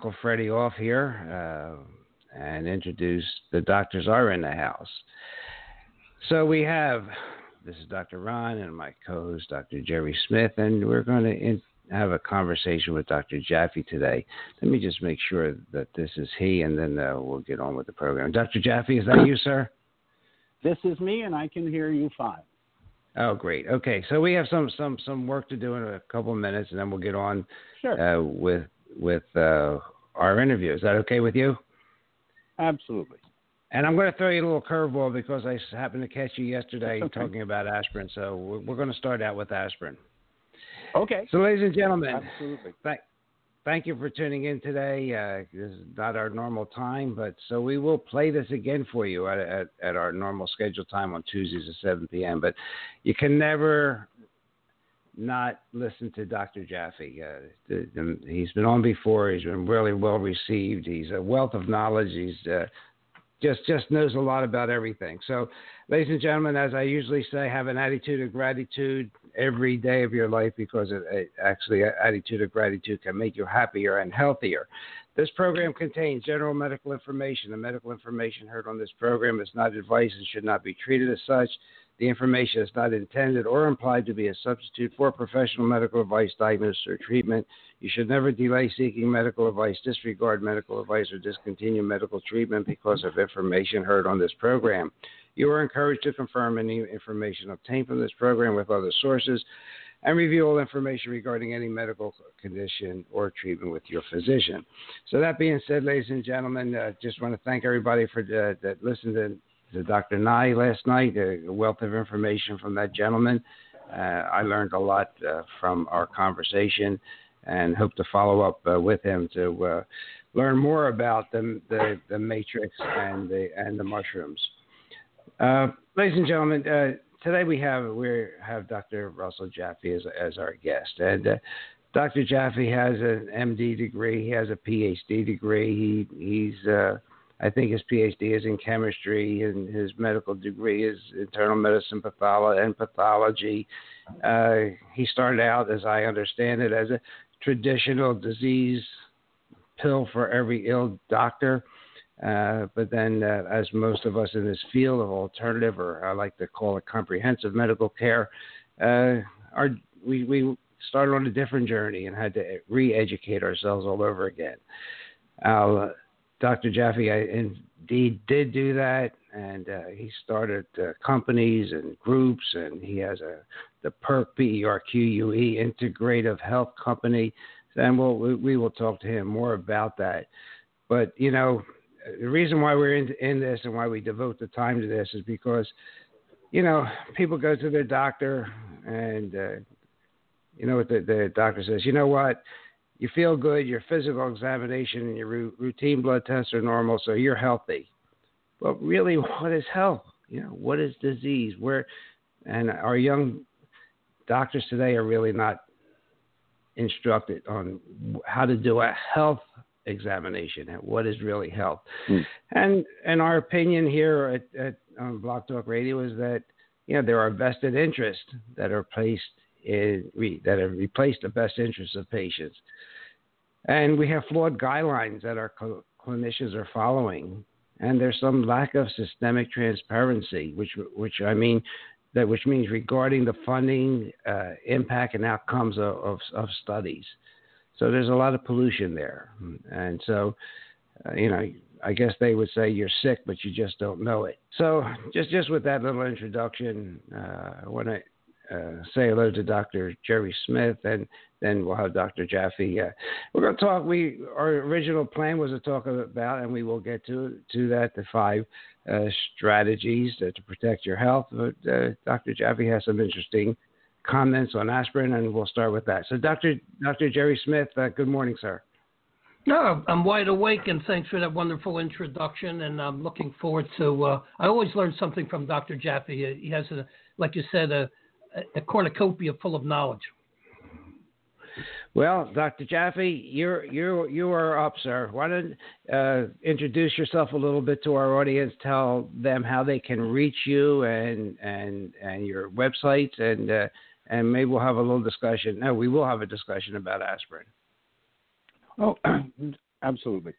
Uncle Freddie, off here uh, and introduce the doctors are in the house. So we have this is Dr. Ron and my co-host Dr. Jerry Smith, and we're going to in, have a conversation with Dr. Jaffe today. Let me just make sure that this is he, and then uh, we'll get on with the program. Dr. Jaffe, is that you, sir? This is me, and I can hear you fine. Oh, great. Okay, so we have some some some work to do in a couple of minutes, and then we'll get on Sure. uh, with with uh, our interview. Is that okay with you? Absolutely. And I'm going to throw you a little curveball because I happened to catch you yesterday okay. talking about aspirin. So we're, we're going to start out with aspirin. Okay. So, ladies and gentlemen, Absolutely. thank thank you for tuning in today. Uh, this is not our normal time, but so we will play this again for you at, at, at our normal scheduled time on Tuesdays at 7 p.m. But you can never not listen to Dr. Jaffe. Uh, the, the, he's been on before. He's been really well received. He's a wealth of knowledge. He's uh, just just knows a lot about everything. So, ladies and gentlemen, as I usually say, have an attitude of gratitude every day of your life because it, it actually an attitude of gratitude can make you happier and healthier. This program contains general medical information. The medical information heard on this program is not advice and should not be treated as such. The information is not intended or implied to be a substitute for professional medical advice, diagnosis, or treatment. You should never delay seeking medical advice, disregard medical advice, or discontinue medical treatment because of information heard on this program. You are encouraged to confirm any information obtained from this program with other sources and review all information regarding any medical condition or treatment with your physician. So, that being said, ladies and gentlemen, uh, just want to thank everybody for uh, that listened to, Dr. Nye last night. A wealth of information from that gentleman. Uh, I learned a lot uh, from our conversation and hope to follow up uh, with him to uh, learn more about the, the, the matrix and the, and the mushrooms. Uh, ladies and gentlemen, uh, today we have we have Dr. Russell Jaffe as, as our guest, and Dr. Jaffe has an MD degree. He has a PhD degree. He he's I think his PhD is in chemistry, and his medical degree is internal medicine patholo- and pathology. Uh, he started out, as I understand it, as a traditional disease pill for every ill doctor. Uh, but then, uh, as most of us in this field of alternative, or I like to call it comprehensive medical care, uh, our, we, we started on a different journey and had to re educate ourselves all over again. Uh, Dr. Jaffe I indeed did do that, and uh, he started uh, companies and groups, and he has a the PERQUE, P-E-R-Q-U-E, Integrative Health Company, and we'll, we, we will talk to him more about that. But, you know, the reason why we're in, in this and why we devote the time to this is because, you know, people go to their doctor and, uh, you know what the, the doctor says, you know what, you feel good, your physical examination and your ru- routine blood tests are normal, so you're healthy. But really, what is health? You know, what is disease? Where, and our young doctors today are really not instructed on how to do a health examination and what is really health. Mm. And and our opinion here at, at on Block Talk Radio is that you know there are vested interests that are placed that have replaced the best interests of patients, and we have flawed guidelines that our cl- clinicians are following, and there's some lack of systemic transparency, which which I mean that which means regarding the funding, uh, impact, and outcomes of, of, of, studies. So there's a lot of pollution there, and so uh, you know I guess they would say you're sick, but you just don't know it. So just just with that little introduction, uh, I want to uh, say hello to Dr. Jerry Smith, and then we'll have Dr. Jaffe. Uh, we're going to talk. We our original plan was to talk about, and we will get to to that the five uh, strategies to, to, protect your health. But uh, Dr. Jaffe has some interesting comments on aspirin, and we'll start with that. So, Dr. Dr. Jerry Smith, uh, good morning, sir. No, I'm wide awake, and thanks for that wonderful introduction. And I'm looking forward to. Uh, I always learn something from Dr. Jaffe. He has a, like you said, a, a cornucopia full of knowledge. Well, Dr. Jaffe, you're you you are up, sir. Why don't uh, introduce yourself a little bit to our audience? Tell them how they can reach you and and and your websites, and uh, and maybe we'll have a little discussion. No, we will have a discussion about aspirin. Oh, absolutely.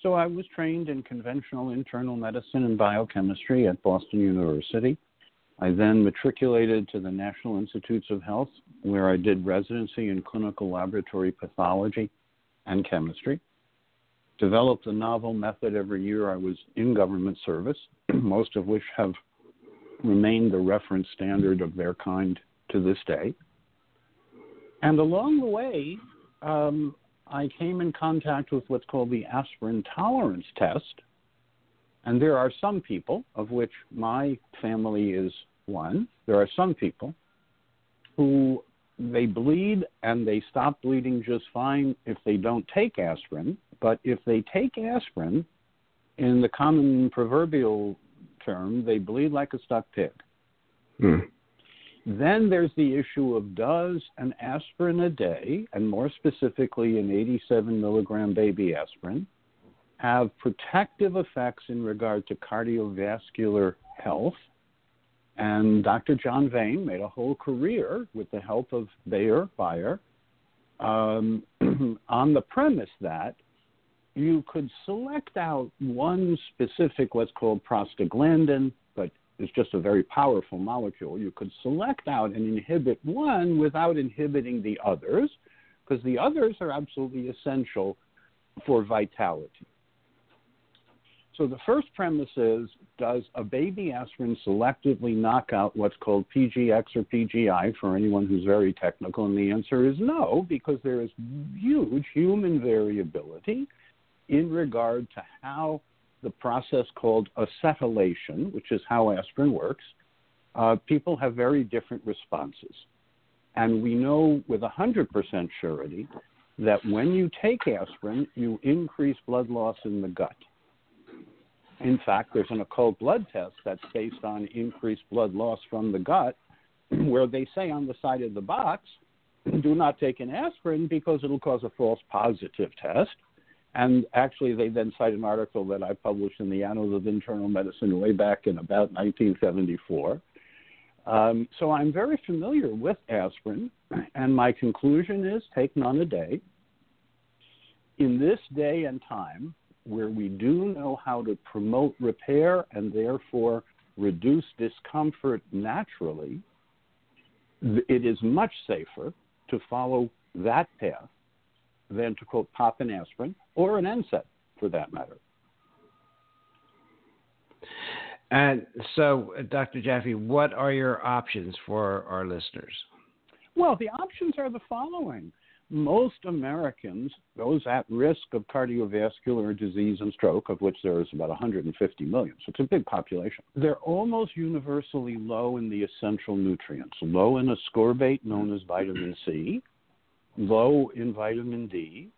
So I was trained in conventional internal medicine and biochemistry at Boston University. I then matriculated to the National Institutes of Health, where I did residency in clinical laboratory pathology and chemistry. Developed a novel method every year I was in government service, most of which have remained the reference standard of their kind to this day. And along the way, um, I came in contact with what's called the aspirin tolerance test. And there are some people, of which my family is one, there are some people who they bleed and they stop bleeding just fine if they don't take aspirin. But if they take aspirin, in the common proverbial term, they bleed like a stuck pig. Hmm. Then there's the issue of does an aspirin a day, and more specifically an 87 milligram baby aspirin, have protective effects in regard to cardiovascular health? And Dr. John Vane made a whole career with the help of Bayer, Bayer, um, on the premise that you could select out one specific, what's called prostaglandin, but it's just a very powerful molecule. You could select out and inhibit one without inhibiting the others, because the others are absolutely essential for vitality. So the first premise is does a baby aspirin selectively knock out what's called PGX or PGI for anyone who's very technical? And the answer is no, because there is huge human variability in regard to how the process called acetylation, which is how aspirin works, uh, people have very different responses. And we know with 100% surety that when you take aspirin, you increase blood loss in the gut. In fact, there's an occult blood test that's based on increased blood loss from the gut, where they say on the side of the box, do not take an aspirin because it'll cause a false positive test. And actually, they then cite an article that I published in the Annals of Internal Medicine way back in about 1974. Um, so I'm very familiar with aspirin, and my conclusion is take none a day. In this day and time, where we do know how to promote repair and therefore reduce discomfort naturally, it is much safer to follow that path than to quote pop an aspirin or an NSAID for that matter. And so, Dr. Jaffe, what are your options for our listeners? Well, the options are the following. Most Americans, those at risk of cardiovascular disease and stroke, of which there is about 150 million, so it's a big population, they're almost universally low in the essential nutrients, low in ascorbate known as vitamin C, low in vitamin D,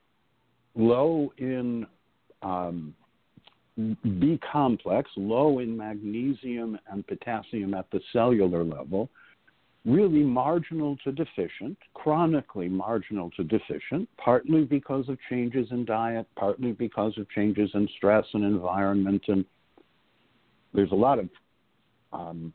low in um, B complex, low in magnesium and potassium at the cellular level, really marginal to deficient, chronically marginal to deficient, partly because of changes in diet, partly because of changes in stress and environment. And there's a lot of um,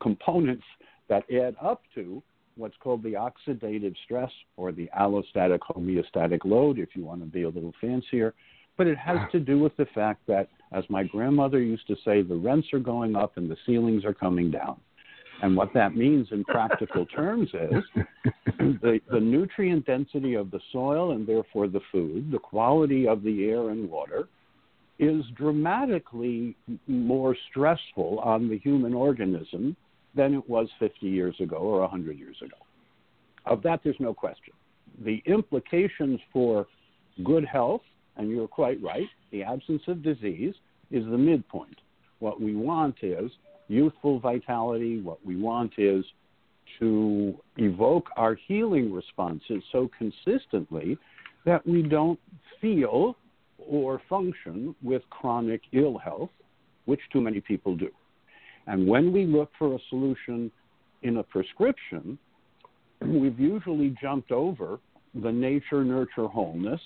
components that add up to what's called the oxidative stress or the allostatic homeostatic load, if you want to be a little fancier. But it has to do with the fact that, as my grandmother used to say, the rents are going up and the ceilings are coming down. And what that means in practical terms is the, the nutrient density of the soil and therefore the food, the quality of the air and water, is dramatically more stressful on the human organism than it was 50 years ago or 100 years ago. Of that, there's no question. The implications for good health, and you're quite right, the absence of disease is the midpoint. What we want is youthful vitality. What we want is to evoke our healing responses so consistently that we don't feel or function with chronic ill health, which too many people do. And when we look for a solution in a prescription, we've usually jumped over the nature nurture wholeness.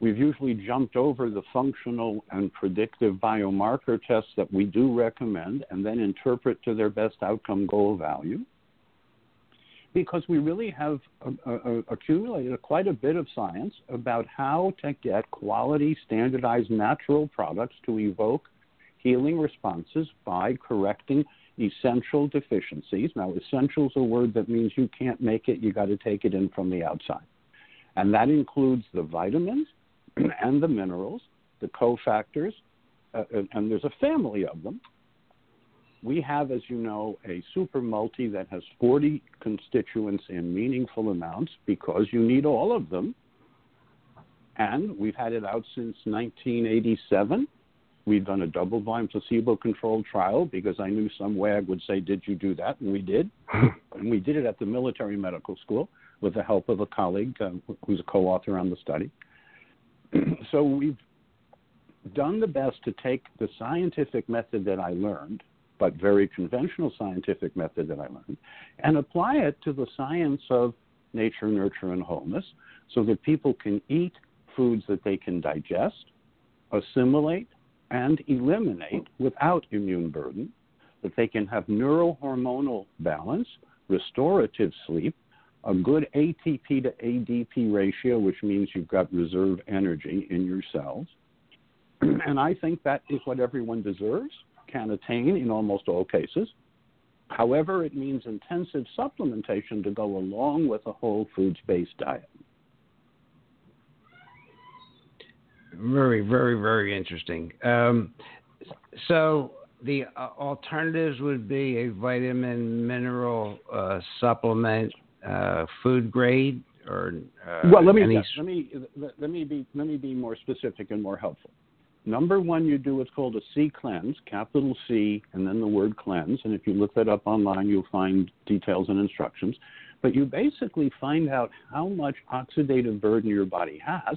We've usually jumped over the functional and predictive biomarker tests that we do recommend and then interpret to their best outcome goal value because we really have uh, uh, accumulated quite a bit of science about how to get quality, standardized natural products to evoke healing responses by correcting essential deficiencies. Now, essential is a word that means you can't make it, you got to take it in from the outside. And that includes the vitamins and the minerals, the cofactors, uh, and there's a family of them we have, as you know, a super multi that has 40 constituents in meaningful amounts because you need all of them. And we've had it out since 1987. We've done a double blind placebo controlled trial because I knew some wag would say, Did you do that? And we did. and we did it at the military medical school with the help of a colleague uh, who's a co author on the study. So we've done the best to take the scientific method that I learned but very conventional scientific method that I learned, and apply it to the science of nature, nurture, and wholeness so that people can eat foods that they can digest, assimilate, and eliminate without immune burden, that they can have neurohormonal balance, restorative sleep, a good ATP to ADP ratio, which means you've got reserve energy in your cells. and I think that is what everyone deserves can attain in almost all cases. However, it means intensive supplementation to go along with a whole foods based diet. Very, very, very interesting. Um, so, the uh, alternatives would be a vitamin mineral uh, supplement, uh, food grade, or uh, well, let me any... let me let me be let me be more specific and more helpful. Number one, you do what's called a C cleanse, capital C, and then the word cleanse. And if you look that up online, you'll find details and instructions. But you basically find out how much oxidative burden your body has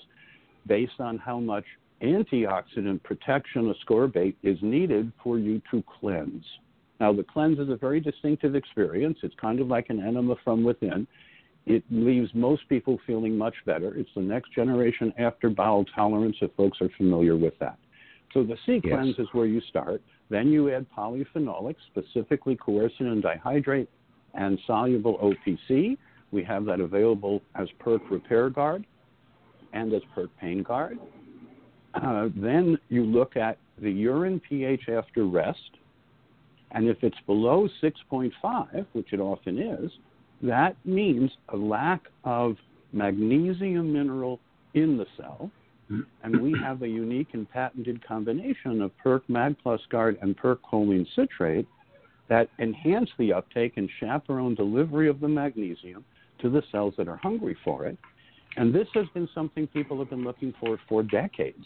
based on how much antioxidant protection ascorbate is needed for you to cleanse. Now, the cleanse is a very distinctive experience. It's kind of like an enema from within. It leaves most people feeling much better. It's the next generation after bowel tolerance, if folks are familiar with that. So the C yes. is where you start. Then you add polyphenolics, specifically quercetin dihydrate and soluble OPC. We have that available as PERQUE Repair Guard and as PERQUE Pain Guard. Uh, then you look at the urine pH after rest, and if it's below 6.5, which it often is, that means a lack of magnesium mineral in the cell. And we have a unique and patented combination of PERQUE Mag Plus Guard and PERQUE choline citrate that enhance the uptake and chaperone delivery of the magnesium to the cells that are hungry for it. And this has been something people have been looking for for decades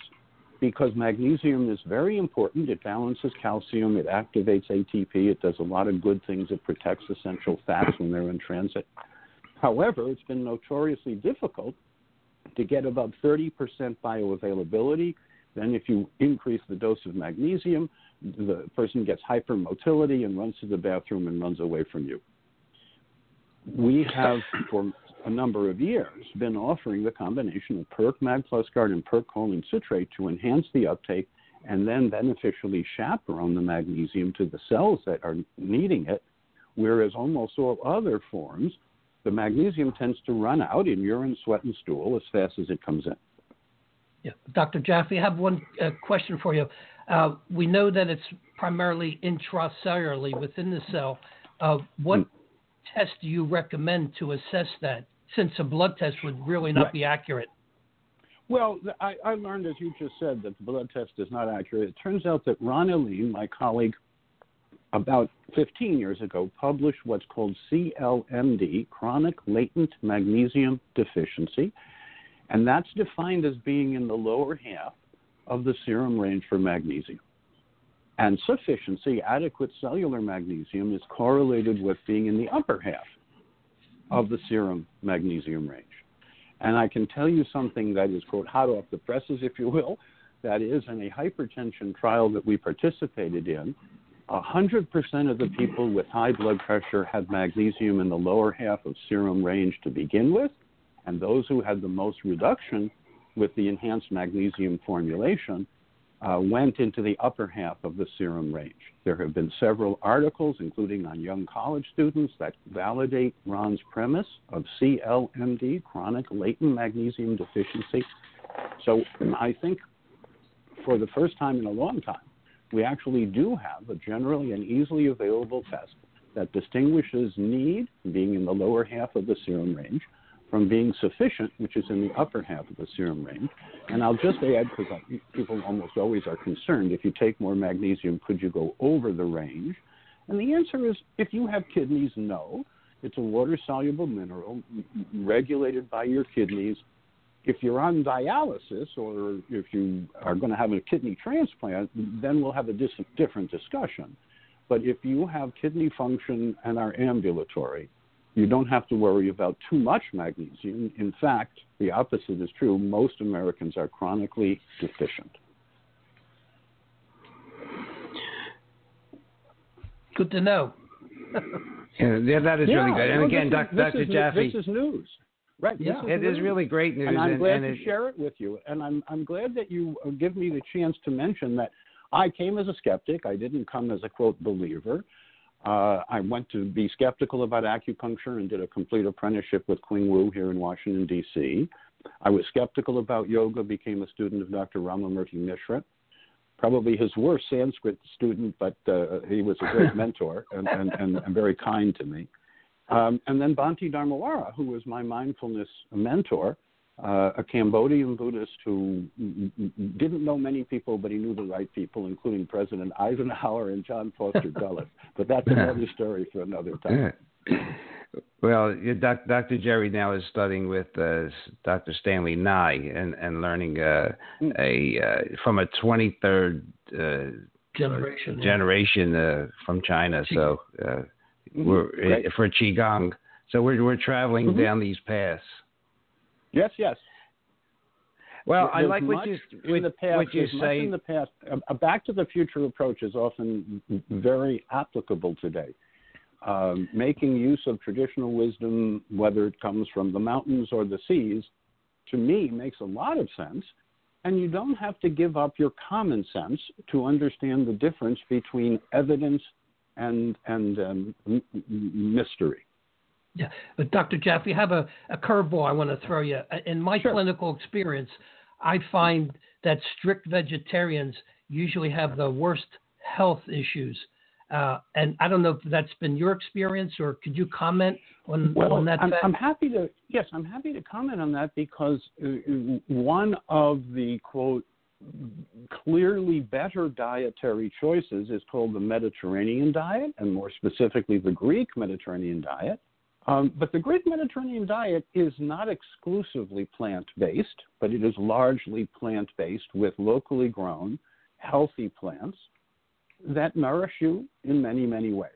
because magnesium is very important. It balances calcium, it activates ATP, it does a lot of good things, it protects essential fats when they're in transit. However, it's been notoriously difficult to get above 30% bioavailability. Then, if you increase the dose of magnesium, the person gets hypermotility and runs to the bathroom and runs away from you. We have, for a number of years been offering the combination of PERQUE Mag Plus Guard and PERQUE choline citrate to enhance the uptake and then beneficially chaperone the magnesium to the cells that are needing it, whereas almost all other forms, the magnesium tends to run out in urine, sweat, and stool as fast as it comes in. Yeah. Dr. Jaffe, I have one uh, question for you. Uh, we know that it's primarily intracellularly within the cell. Uh, what mm. test do you recommend to assess that? Since a blood test would really not right. be accurate. Well, I, I, learned, as you just said, that the blood test is not accurate. It turns out that Ron Elin, my colleague about 15 years ago, published what's called CLMD, chronic latent magnesium deficiency, and that's defined as being in the lower half of the serum range for magnesium. And sufficiency, adequate cellular magnesium, is correlated with being in the upper half of the serum magnesium range. And I can tell you something that is, quote, hot off the presses, if you will. That is, in a hypertension trial that we participated in, 100% of the people with high blood pressure had magnesium in the lower half of serum range to begin with, and those who had the most reduction with the enhanced magnesium formulation uh, went into the upper half of the serum range. There have been several articles, including on young college students, that validate Ron's premise of CLMD, chronic latent magnesium deficiency. So I think for the first time in a long time, we actually do have a generally and easily available test that distinguishes need, being in the lower half of the serum range, from being sufficient, which is in the upper half of the serum range. And I'll just add, because people almost always are concerned, if you take more magnesium, could you go over the range? And the answer is if you have kidneys, no. It's a water soluble mineral regulated by your kidneys. If you're on dialysis or if you are going to have a kidney transplant, then we'll have a different discussion. But if you have kidney function and are ambulatory, you don't have to worry about too much magnesium. In fact, the opposite is true. Most Americans are chronically deficient. Good to know. yeah, that is yeah, really good. And no, again, Dr. Dr. Jaffe. This is news. Right. Yeah, is it news. is really great news. And I'm and, glad and to it, share it with you. And I'm, I'm glad that you uh, give me the chance to mention that I came as a skeptic. I didn't come as a quote believer. Uh, I went to be skeptical about acupuncture and did a complete apprenticeship with Qing Wu here in Washington, D.C. I was skeptical about yoga, became a student of Dr. Ramamurti Mishra. Probably his worst Sanskrit student, but uh, he was a great mentor and, and, and, and, very kind to me. Um, and then Bhante Dharmawara, who was my mindfulness mentor, uh, a Cambodian Buddhist who didn't know many people, but he knew the right people, including President Eisenhower and John Foster Dulles. But that's another story for another time. Well, Dr. Jerry now is studying with uh, Dr. Stanley Nye and, and learning uh, hmm. a uh, from a 23rd uh, generation generation uh, from China. So uh, mm-hmm. we're Great. for qigong. So we're we're traveling mm-hmm. down these paths. Yes, yes. Well, There's I like what you in the past, what you say. in the past, a Back to the Future approach is often very applicable today. Um, making use of traditional wisdom, whether it comes from the mountains or the seas, to me makes a lot of sense. And you don't have to give up your common sense to understand the difference between evidence and and um, m- mystery. Yeah, but Dr. Jaffe, you have a, a curveball I want to throw you. Uh, in my sure. clinical experience, I find that strict vegetarians usually have the worst health issues. Uh, and I don't know if that's been your experience, or could you comment on, well, on that? I'm? I'm happy to. Yes, I'm happy to comment on that because uh, one of the quote clearly better dietary choices is called the Mediterranean diet, and more specifically, the Greek Mediterranean diet. Um, but the Great Mediterranean diet is not exclusively plant based, but it is largely plant based with locally grown, healthy plants that nourish you in many, many ways.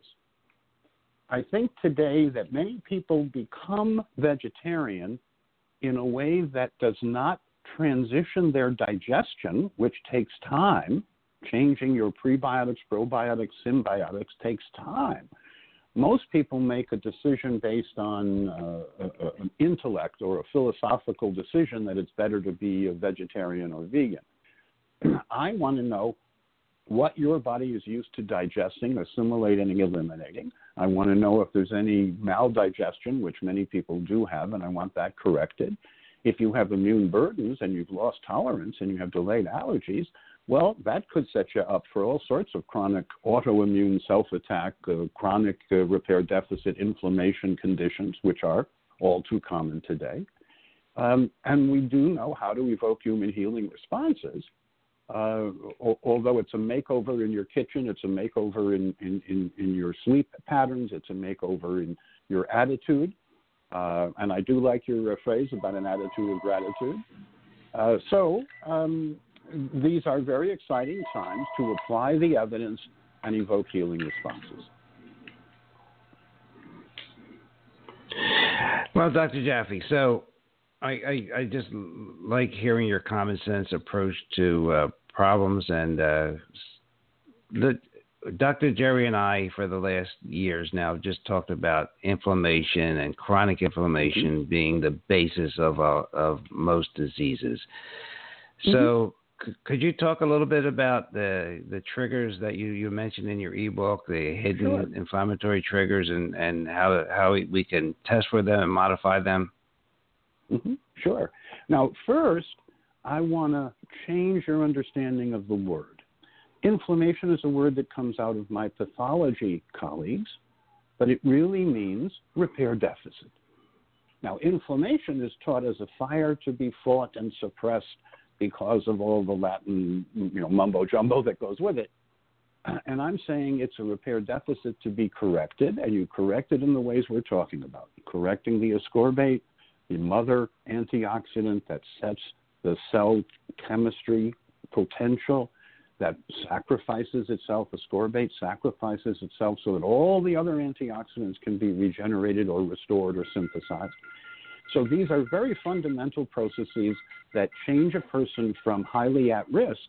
I think today that many people become vegetarian in a way that does not transition their digestion, which takes time. Changing your prebiotics, probiotics, symbiotics takes time most people make a decision based on uh, an intellect or a philosophical decision that it's better to be a vegetarian or vegan. I want to know what your body is used to digesting, assimilating, and eliminating. I want to know if there's any maldigestion, which many people do have, and I want that corrected. If you have immune burdens and you've lost tolerance and you have delayed allergies, well, that could set you up for all sorts of chronic autoimmune self attack, uh, chronic uh, repair deficit inflammation conditions, which are all too common today. Um, and we do know how to evoke human healing responses. Uh, although it's a makeover in your kitchen, it's a makeover in, in, in, in your sleep patterns, it's a makeover in your attitude. Uh, and I do like your uh, phrase about an attitude of gratitude. Uh, so um, these are very exciting times to apply the evidence and evoke healing responses. Well, Dr. Jaffe, so I, I, I, just like hearing your common sense approach to uh, problems and uh, the Dr. Jerry and I, for the last years now, just talked about inflammation and chronic inflammation mm-hmm. being the basis of uh, of most diseases. So, could you talk a little bit about the the triggers that you, you mentioned in your ebook, the hidden sure. inflammatory triggers, and, and how how we can test for them and modify them? Mm-hmm. Sure. Now, first, I want to change your understanding of the word. Inflammation is a word that comes out of my pathology colleagues, but it really means repair deficit. Now, inflammation is taught as a fire to be fought and suppressed because of all the Latin, you know, mumbo jumbo that goes with it. And I'm saying it's a repair deficit to be corrected, and you correct it in the ways we're talking about. Correcting the ascorbate, the mother antioxidant that sets the cell chemistry potential that sacrifices itself, ascorbate sacrifices itself so that all the other antioxidants can be regenerated or restored or synthesized. So these are very fundamental processes that change a person from highly at risk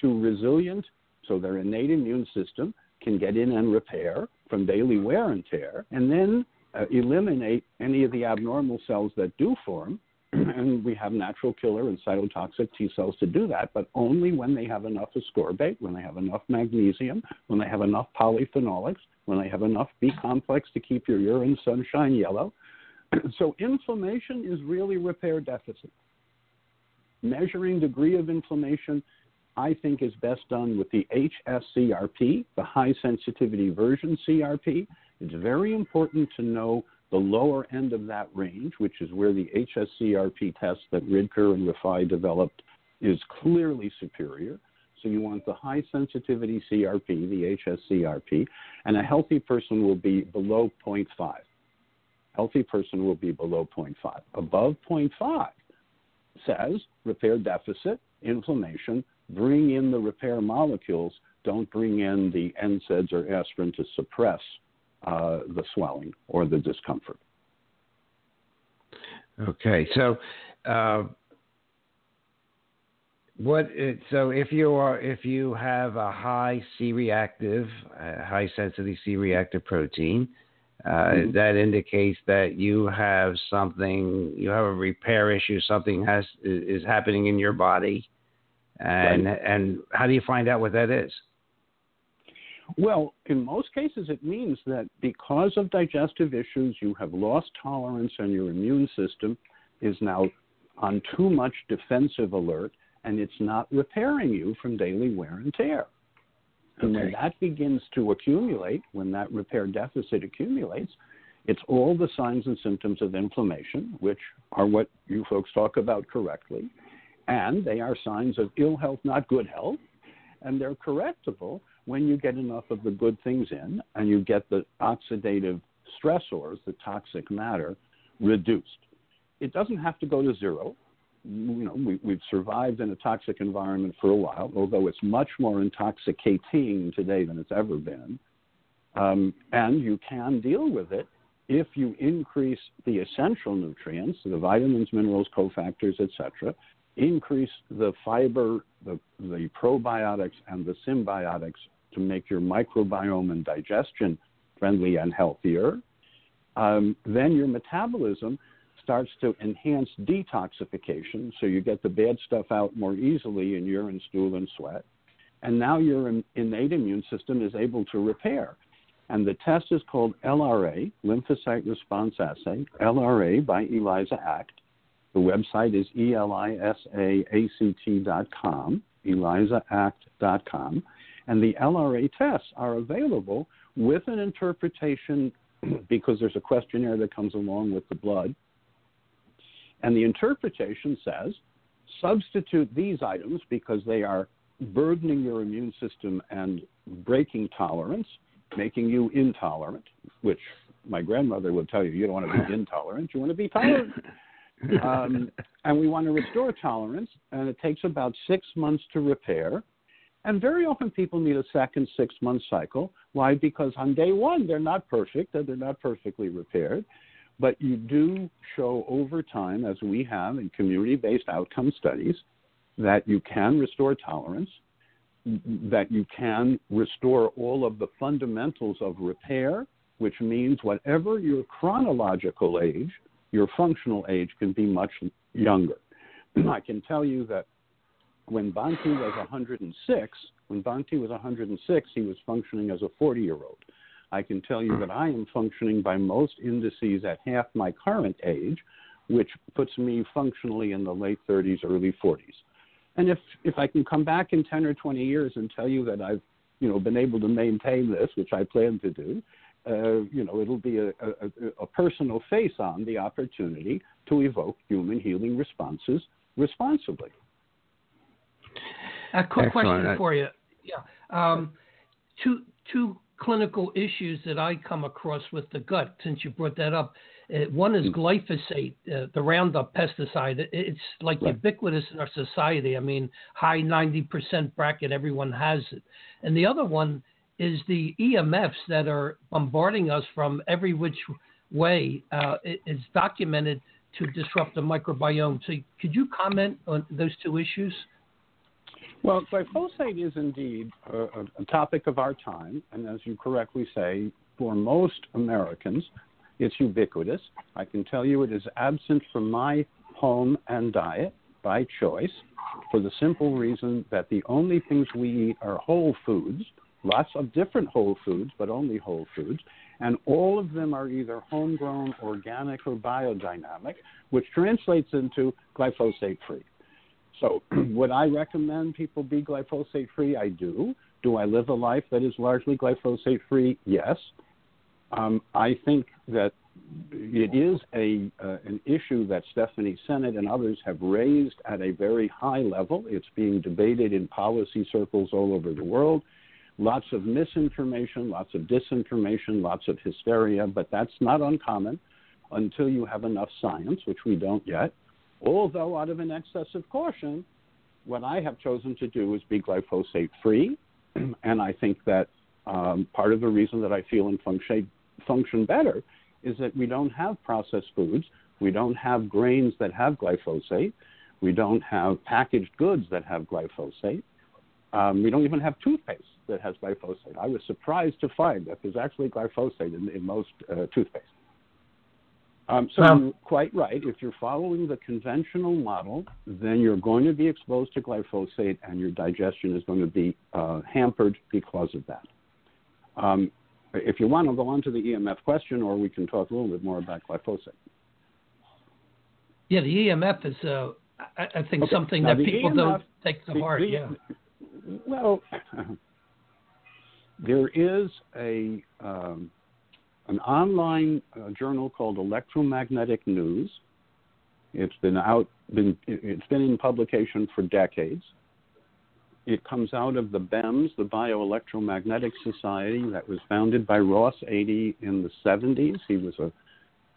to resilient, so their innate immune system can get in and repair from daily wear and tear, and then uh, eliminate any of the abnormal cells that do form and we have natural killer and cytotoxic T cells to do that, but only when they have enough ascorbate, when they have enough magnesium, when they have enough polyphenolics, when they have enough B complex to keep your urine sunshine yellow. so inflammation is really repair deficit. Measuring degree of inflammation, I think, is best done with the HSCRP, the high sensitivity version CRP. It's very important to know the lower end of that range, which is where the HSCRP test that Ridker and Rifai developed is clearly superior. So you want the high sensitivity CRP, the HSCRP, and a healthy person will be below 0.5. Healthy person will be below 0.5. Above 0.5 says repair deficit, inflammation, bring in the repair molecules, don't bring in the NSAIDs or aspirin to suppress uh, the swelling or the discomfort. Okay, so uh, what? It, so if you are if you have a high C-reactive, uh, high sensitivity C-reactive protein, uh, mm-hmm. that indicates that you have something, you have a repair issue, something has is happening in your body, and right. and how do you find out what that is? Well, in most cases, it means that because of digestive issues, you have lost tolerance and your immune system is now on too much defensive alert and it's not repairing you from daily wear and tear. And when that begins to accumulate, when that repair deficit accumulates, it's all the signs and symptoms of inflammation, which are what you folks talk about correctly. And they are signs of ill health, not good health. And they're correctable when you get enough of the good things in and you get the oxidative stressors, the toxic matter, reduced. It doesn't have to go to zero. You know, we, we've survived in a toxic environment for a while, although it's much more intoxicating today than it's ever been. Um, and you can deal with it if you increase the essential nutrients, the vitamins, minerals, cofactors, etc., increase the fiber, the, the probiotics, and the symbiotics to make your microbiome and digestion friendly and healthier, um, then your metabolism starts to enhance detoxification, so you get the bad stuff out more easily in urine, stool, and sweat. And now your innate immune system is able to repair. And the test is called LRA, Lymphocyte Response Assay, LRA by ELISA Act. The website is elisaAct.com, elisaact.com. And the LRA tests are available with an interpretation because there's a questionnaire that comes along with the blood. And the interpretation says substitute these items because they are burdening your immune system and breaking tolerance, making you intolerant, which my grandmother would tell you you don't want to be intolerant, you want to be tolerant. Um, and we want to restore tolerance, and it takes about six months to repair. And very often people need a second six month cycle. Why? Because on day one, they're not perfect and they're not perfectly repaired. But you do show over time, as we have in community based outcome studies, that you can restore tolerance, that you can restore all of the fundamentals of repair, which means whatever your chronological age, your functional age can be much younger. I can tell you that when Bhante was 106, when Bhante was 106, he was functioning as a 40 year old. I can tell you that I am functioning by most indices at half my current age, which puts me functionally in the late 30s, early 40s. And if, if I can come back in 10 or 20 years and tell you that I've you know, been able to maintain this, which I plan to do, uh, you know, it'll be a, a, a personal face on the opportunity to evoke human healing responses responsibly. A quick Excellent. question for you. Yeah. Um, two, two clinical issues that I come across with the gut, since you brought that up. Uh, one is hmm. glyphosate, uh, the Roundup pesticide. It's like right. ubiquitous in our society. I mean, high 90% bracket, everyone has it. And the other one is the EMFs that are bombarding us from every which way. Uh, it, it's documented to disrupt the microbiome. So, could you comment on those two issues? Well, glyphosate is indeed a, a, topic of our time, and as you correctly say, for most Americans, it's ubiquitous. I can tell you it is absent from my home and diet by choice for the simple reason that the only things we eat are whole foods, lots of different whole foods, but only whole foods, and all of them are either homegrown, organic, or biodynamic, which translates into glyphosate free. So, would I recommend people be glyphosate free? I do. Do I live a life that is largely glyphosate free? Yes. Um, I think that it is a uh, an issue that Stephanie Seneff and others have raised at a very high level. It's being debated in policy circles all over the world. Lots of misinformation, lots of disinformation, lots of hysteria, but that's not uncommon until you have enough science, which we don't yet. Although, out of an excess of caution, what I have chosen to do is be glyphosate free. and I think that um, part of the reason that I feel and function, function better is that we don't have processed foods, we don't have grains that have glyphosate, we don't have packaged goods that have glyphosate, um, we don't even have toothpaste that has glyphosate. I was surprised to find that there's actually glyphosate in, in most uh, toothpaste. Um, so well, you're quite right. If you're following the conventional model, then you're going to be exposed to glyphosate, and your digestion is going to be uh, hampered because of that. Um, if you want, I'll go on to the EMF question, or we can talk a little bit more about glyphosate. Yeah, the EMF is, uh, I, I, think, okay. something now, that people EMF, don't take to heart. The, yeah. Well, there is a um, an online uh, journal called Electromagnetic News. It's been out, been, it's been in publication for decades. It comes out of the BEMS, the Bioelectromagnetic Society, that was founded by Ross Adey in the 70s. He was a,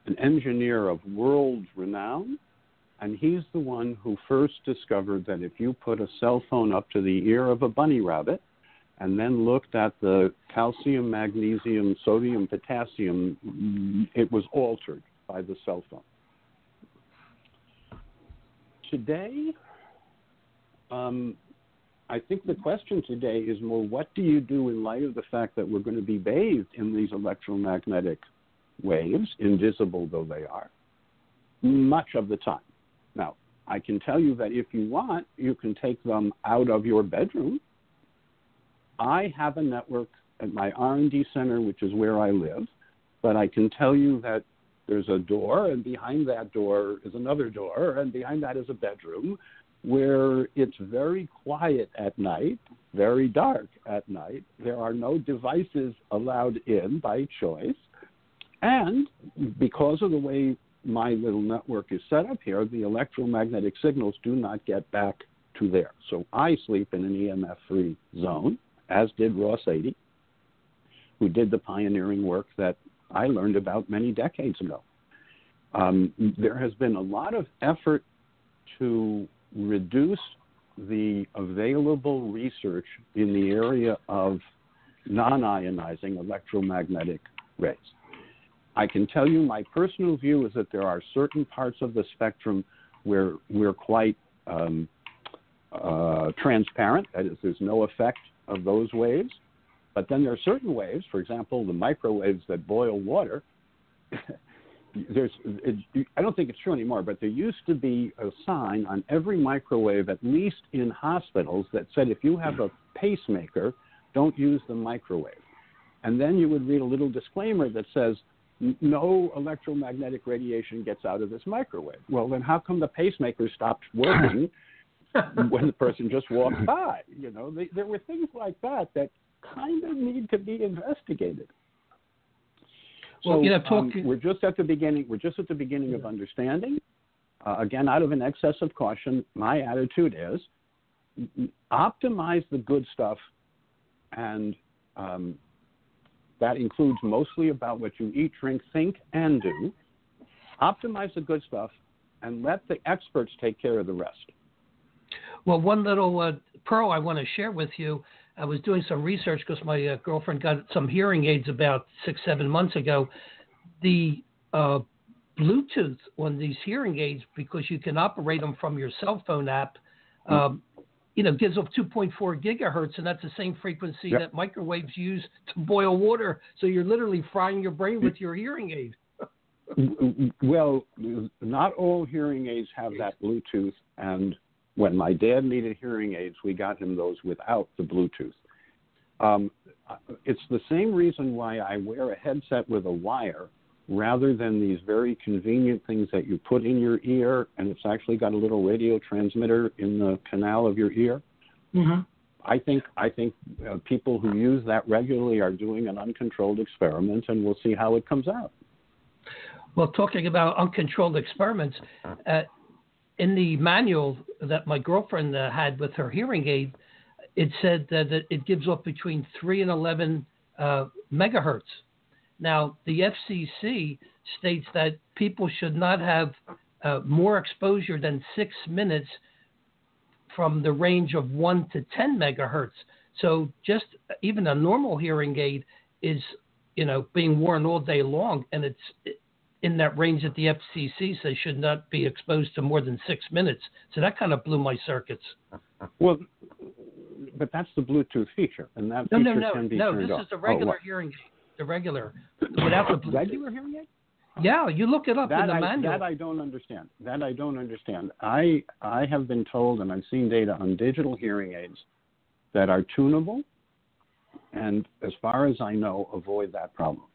an engineer of world renown, and he's the one who first discovered that if you put a cell phone up to the ear of a bunny rabbit, and then looked at the calcium, magnesium, sodium, potassium, it was altered by the cell phone. Today, um, I think the question today is more what do you do in light of the fact that we're going to be bathed in these electromagnetic waves, invisible though they are, much of the time. Now, I can tell you that if you want, you can take them out of your bedroom I have a network at my R&D center, which is where I live, but I can tell you that there's a door, and behind that door is another door, and behind that is a bedroom where it's very quiet at night, very dark at night. There are no devices allowed in by choice. And because of the way my little network is set up here, the electromagnetic signals do not get back to there. So I sleep in an EMF free zone, as did Ross Adey, who did the pioneering work that I learned about many decades ago. Um, there has been a lot of effort to reduce the available research in the area of non ionizing electromagnetic rays. I can tell you my personal view is that there are certain parts of the spectrum where we're quite um, uh, transparent, that is, there's no effect of those waves. But then there are certain waves, for example, the microwaves that boil water. there's, it, I don't think it's true anymore, but there used to be a sign on every microwave, at least in hospitals, that said if you have a pacemaker, don't use the microwave. And then you would read a little disclaimer that says, no electromagnetic radiation gets out of this microwave. Well, then how come the pacemaker stopped working when the person just walked by? You know, they, there were things like that that kind of need to be investigated. Well, so, you know, um, we're just at the beginning. We're just at the beginning of understanding. Uh, again, out of an excess of caution, my attitude is optimize the good stuff, and um, that includes mostly about what you eat, drink, think, and do. Optimize the good stuff, and let the experts take care of the rest. Well, one little uh, pearl I want to share with you. I was doing some research because my uh, girlfriend got some hearing aids about six, seven months ago. The uh, Bluetooth on these hearing aids, because you can operate them from your cell phone app, um, you know, gives off 2.4 gigahertz, and that's the same frequency Yep. that microwaves use to boil water. So you're literally frying your brain with your hearing aid. Well, not all hearing aids have that Bluetooth, and when my dad needed hearing aids, we got him those without the Bluetooth. Um, it's the same reason why I wear a headset with a wire rather than these very convenient things that you put in your ear and it's actually got a little radio transmitter in the canal of your ear. Mm-hmm. I think I think uh, people who use that regularly are doing an uncontrolled experiment, and we'll see how it comes out. Well, talking about uncontrolled experiments, uh, in the manual that my girlfriend uh, had with her hearing aid, it said that it- gives off between 3 and 11 uh, megahertz. Now, the FCC states that people should not have uh, more exposure than six minutes from the range of 1 to 10 megahertz. So, just even a normal hearing aid is, you know, being worn all day long, and it's in that range that the FCC says should not be exposed to more than six minutes. So that kind of blew my circuits. Well, but that's the Bluetooth feature, and that No, feature no, no, can be no. turned This off. is the Oh, regular what? hearing aid. The regular, without the Bluetooth. regular hearing aid. Yeah, you look it up in the I, manual. that I don't understand. That I don't understand. I I have been told, and I've seen data on digital hearing aids that are tunable, and as far as I know, avoid that problem.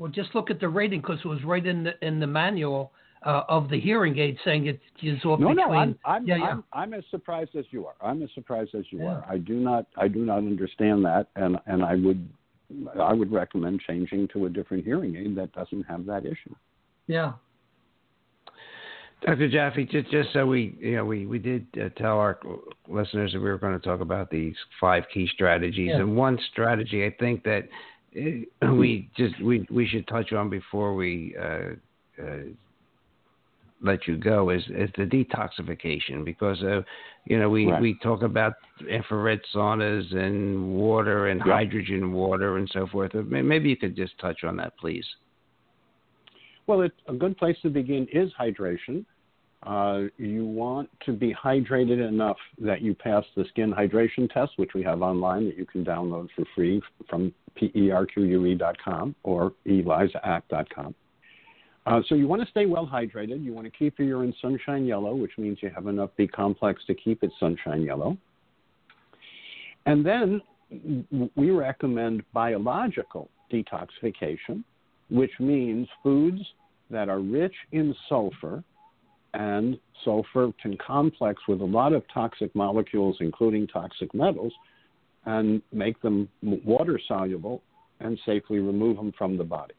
Well, just look at the rating because it was right in the in the manual uh, of the hearing aid saying it gives off No, between. no, I'm I'm, yeah, yeah. I'm I'm as surprised as you are. I'm as surprised as you Yeah. are. I do not I do not understand that, and and I would I would recommend changing to a different hearing aid that doesn't have that issue. yeah. Dr. Jaffe, just, just so we, you know, we, we did uh, tell our listeners that we were going to talk about these five key strategies, Yeah. and one strategy I think that uh, we just we we should touch on before we uh, uh, let you go is is the detoxification because uh, you know we Right. we talk about infrared saunas and water and Yeah. hydrogen water and so forth. Maybe you could just touch on that, please. Well, it, a good place to begin is hydration. Uh, you want to be hydrated enough that you pass the skin hydration test, which we have online that you can download for free from perque.com or elisaact.com. Uh, so you want to stay well hydrated. You want to keep your urine sunshine yellow, which means you have enough B complex to keep it sunshine yellow. And then we recommend biological detoxification, which means foods that are rich in sulfur, and sulfur can complex with a lot of toxic molecules, including toxic metals, and make them water soluble and safely remove them from the body.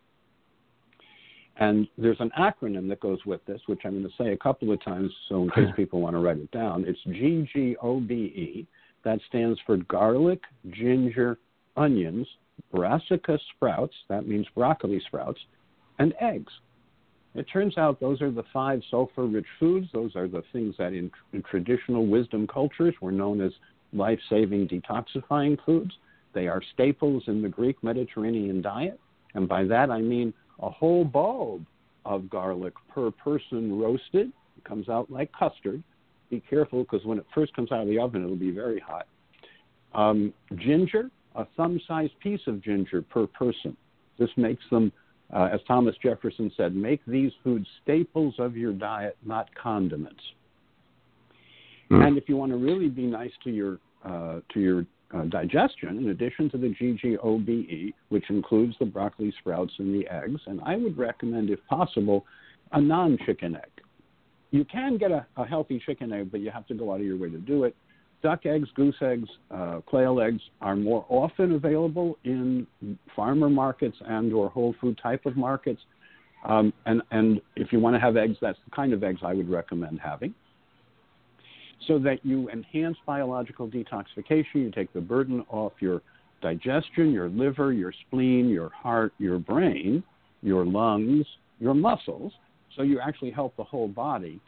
And there's an acronym that goes with this, which I'm going to say a couple of times, so in case people want to write it down. It's GGOBE. That stands for garlic, ginger, onions, brassica sprouts. That means broccoli sprouts, and eggs. It turns out those are the five sulfur rich foods. Those are the things that in, in traditional wisdom cultures were known as life saving detoxifying foods. They are staples in the Greek Mediterranean diet. And by that I mean a whole bulb of garlic per person roasted. It comes out like custard. Be careful because when it first comes out of the oven, it'll be very hot. Um, ginger, a thumb sized piece of ginger per person. This makes them uh, as Thomas Jefferson said, make these foods staples of your diet, not condiments. Mm. And if you want to really be nice to your uh, to your uh, digestion, in addition to the GGOBE, which includes the broccoli sprouts and the eggs, and I would recommend, if possible, a non-chicken egg. You can get a, a healthy chicken egg, but you have to go out of your way to do it duck eggs, goose eggs, uh, quail eggs are more often available in farmer markets and or whole food type of markets. Um, and, and if you want to have eggs, that's the kind of eggs I would recommend having. So that you enhance biological detoxification, you take the burden off your digestion, your liver, your spleen, your heart, your brain, your lungs, your muscles. So you actually help the whole body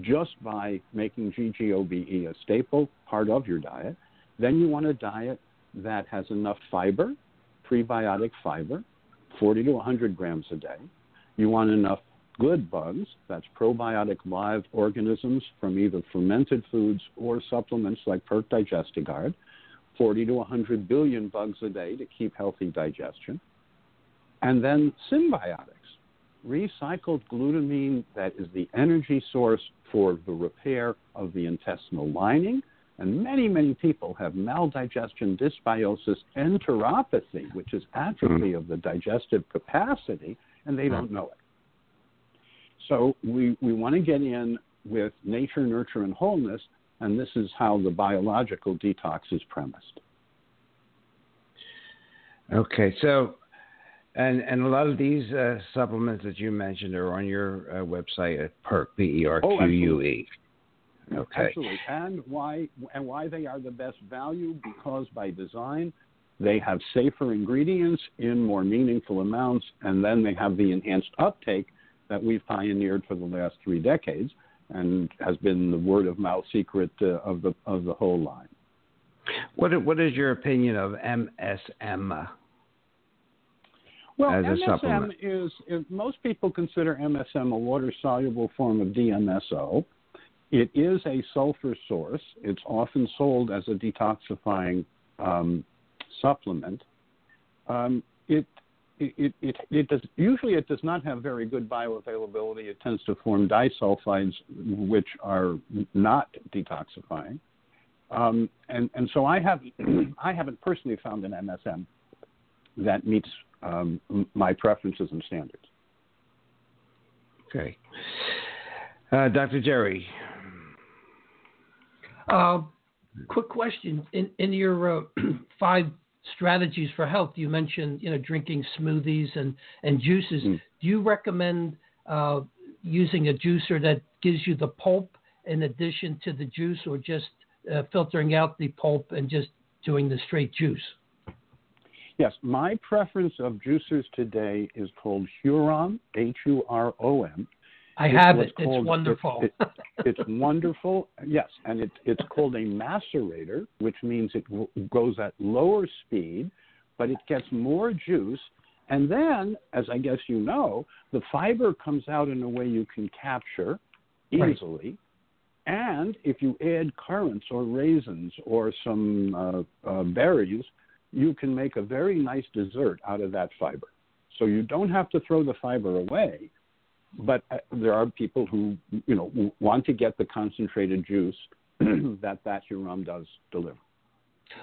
just by making GGOBE a staple part of your diet. Then you want a diet that has enough fiber, prebiotic fiber, 40 to 100 grams a day. You want enough good bugs, that's probiotic live organisms from either fermented foods or supplements like PERQUE Digesti-Guard, 40 to 100 billion bugs a day to keep healthy digestion. And then symbiotics recycled glutamine that is the energy source for the repair of the intestinal lining. And many, many people have maldigestion, dysbiosis, enteropathy, which is atrophy of the digestive capacity, and they don't know it. So we, we want to get in with nature, nurture, and wholeness, and this is how the biological detox is premised. Okay, so and and a lot of these uh, supplements that you mentioned are on your uh, website at PERQUE P E R Q U E. Oh, okay. Absolutely. And why and why they are the best value because by design they have safer ingredients in more meaningful amounts, and then they have the enhanced uptake that we've pioneered for the last three decades, and has been the word of mouth secret uh, of the of the whole line. What what is your opinion of MSM? Well, MSM is, most people consider MSM a water soluble form of DMSO. It is a sulfur source. It's often sold as a detoxifying um, supplement. Um, it, it, it, it does, usually it does not have very good bioavailability. It tends to form disulfides, which are not detoxifying. Um, and, and so I, have, I haven't personally found an MSM that meets um, my preferences and standards. Okay. Uh, Dr. Jerry. Uh, quick question. In, in your uh, five strategies for health, you mentioned you know drinking smoothies and, and juices. Mm. Do you recommend uh, using a juicer that gives you the pulp in addition to the juice, or just uh, filtering out the pulp and just doing the straight juice? Yes, my preference of juicers today is called Hurom, H U R O M. I have it. Called, it's wonderful. It, it, it's wonderful. Yes, and it, it's called a macerator, which means it goes at lower speed, but it gets more juice. And then, as I guess you know, the fiber comes out in a way you can capture easily. Right. And if you add currants or raisins or some uh, uh, berries, you can make a very nice dessert out of that fiber. So you don't have to throw the fiber away, but uh, there are people who you know want to get the concentrated juice that that Hurom does deliver.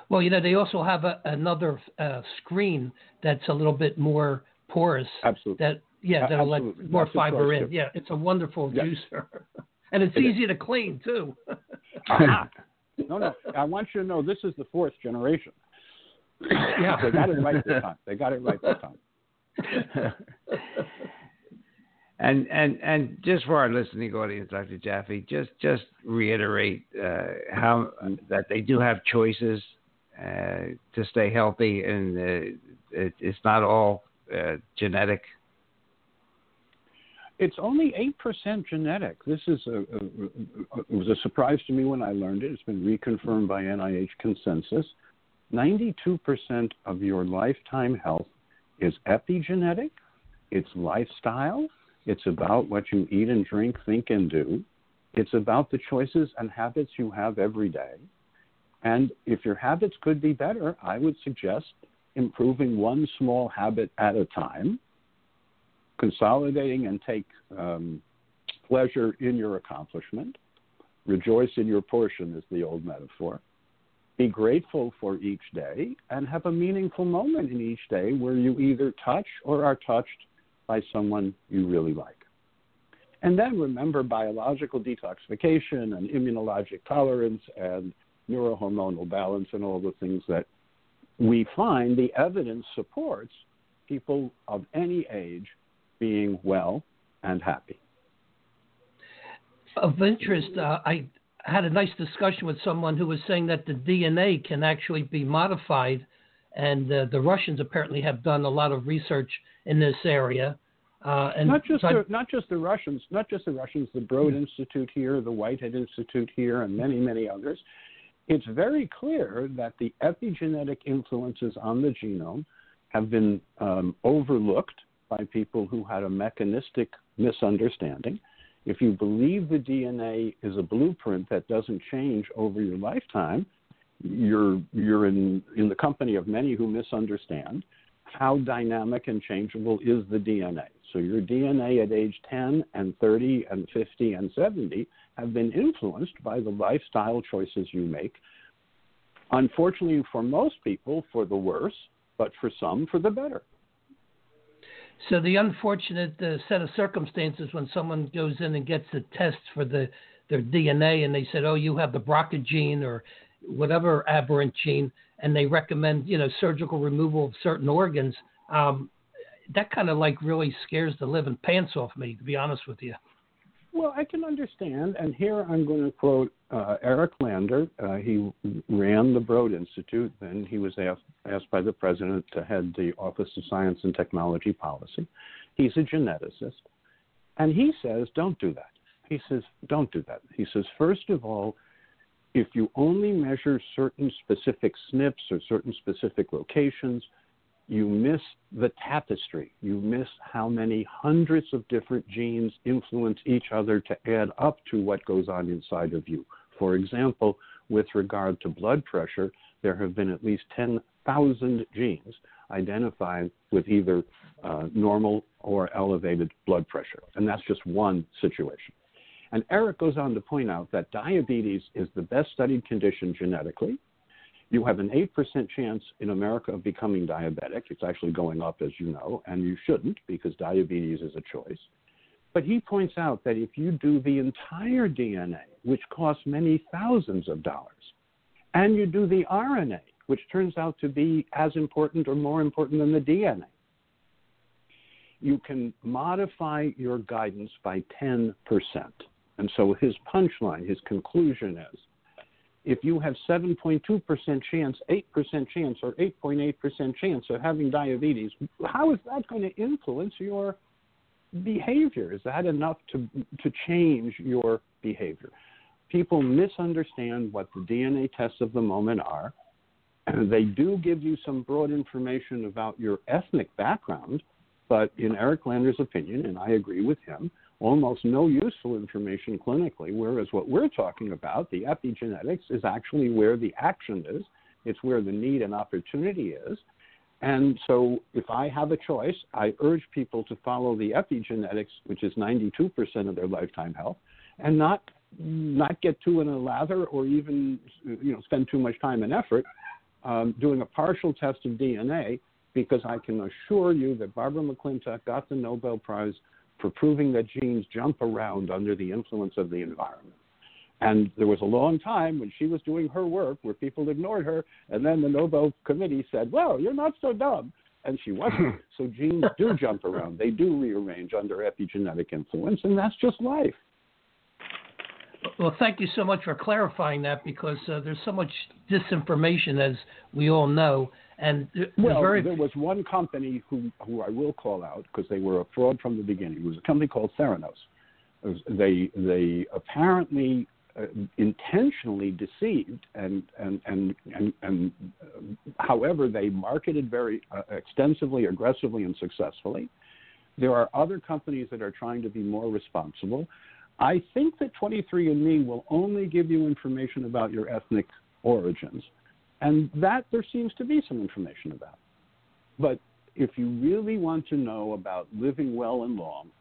Well, you know they also have a, another uh, screen that's a little bit more porous. Absolutely. That yeah, that'll let more that's fiber in. Yeah, it's a wonderful yes. juicer, and it's it easy is. to clean too. no, no. I want you to know this is the fourth generation. Yeah, they got it right this time. They got it right this time. And and and just for our listening audience, Dr. Jaffe, just just reiterate uh, how that they do have choices uh, to stay healthy, and uh, it, it's not all uh, genetic. It's only eight percent genetic. This is a, a, a, it was a surprise to me when I learned it. It's been reconfirmed by NIH consensus. Ninety-two percent of your lifetime health is epigenetic. It's lifestyle. It's about what you eat and drink, think and do. It's about the choices and habits you have every day. And if your habits could be better, I would suggest improving one small habit at a time, consolidating and take um, pleasure in your accomplishment, rejoice in your portion, is the old metaphor. Be grateful for each day and have a meaningful moment in each day where you either touch or are touched by someone you really like. And then remember biological detoxification and immunologic tolerance and neurohormonal balance and all the things that we find the evidence supports people of any age being well and happy. Of interest, uh, I had a nice discussion with someone who was saying that the DNA can actually be modified, and uh, the Russians apparently have done a lot of research in this area. Uh, and not just so the, not just the Russians, not just the Russians, the Broad mm-hmm. Institute here, the Whitehead Institute here, and many many others it's very clear that the epigenetic influences on the genome have been um, overlooked by people who had a mechanistic misunderstanding. If you believe the DNA is a blueprint that doesn't change over your lifetime, you're, you're in, in the company of many who misunderstand how dynamic and changeable is the DNA. So your DNA at age 10 and 30 and 50 and 70 have been influenced by the lifestyle choices you make. Unfortunately, for most people, for the worse, but for some, for the better. So the unfortunate uh, set of circumstances when someone goes in and gets a test for the their DNA and they said, "Oh, you have the BRCA gene or whatever aberrant gene," and they recommend you know surgical removal of certain organs. Um, that kind of like really scares the living pants off me, to be honest with you. Well, I can understand, and here I'm going to quote uh, Eric Lander. Uh, he ran the Broad Institute, then he was asked, asked by the president to head the Office of Science and Technology Policy. He's a geneticist, and he says, don't do that. He says, don't do that. He says, first of all, if you only measure certain specific SNPs or certain specific locations, you miss the tapestry. You miss how many hundreds of different genes influence each other to add up to what goes on inside of you. For example, with regard to blood pressure, there have been at least 10,000 genes identified with either uh, normal or elevated blood pressure. And that's just one situation. And Eric goes on to point out that diabetes is the best studied condition genetically you have an 8% chance in America of becoming diabetic. It's actually going up, as you know, and you shouldn't because diabetes is a choice. But he points out that if you do the entire DNA, which costs many thousands of dollars, and you do the RNA, which turns out to be as important or more important than the DNA, you can modify your guidance by 10%. And so his punchline, his conclusion is if you have 7.2% chance, 8% chance, or 8.8% chance of having diabetes, how is that going to influence your behavior? Is that enough to, to change your behavior? People misunderstand what the DNA tests of the moment are. They do give you some broad information about your ethnic background, but in Eric Lander's opinion, and I agree with him, almost no useful information clinically, whereas what we're talking about, the epigenetics, is actually where the action is. It's where the need and opportunity is. And so if I have a choice, I urge people to follow the epigenetics, which is 92% of their lifetime health, and not not get too in a lather or even you know spend too much time and effort um, doing a partial test of DNA because I can assure you that Barbara McClintock got the Nobel Prize for proving that genes jump around under the influence of the environment. And there was a long time when she was doing her work where people ignored her, and then the Nobel Committee said, Well, you're not so dumb. and she wasn't. so genes do jump around. They do rearrange under epigenetic influence, and that's just life. Well, thank you so much for clarifying that because uh, there's so much disinformation, as we all know. And well, very... there was one company who who I will call out because they were a fraud from the beginning. It was a company called Theranos. They they apparently uh, intentionally deceived, and and and and, and uh, however they marketed very uh, extensively, aggressively, and successfully. There are other companies that are trying to be more responsible. I think that 23andMe will only give you information about your ethnic origins, and that there seems to be some information about. But if you really want to know about living well and long,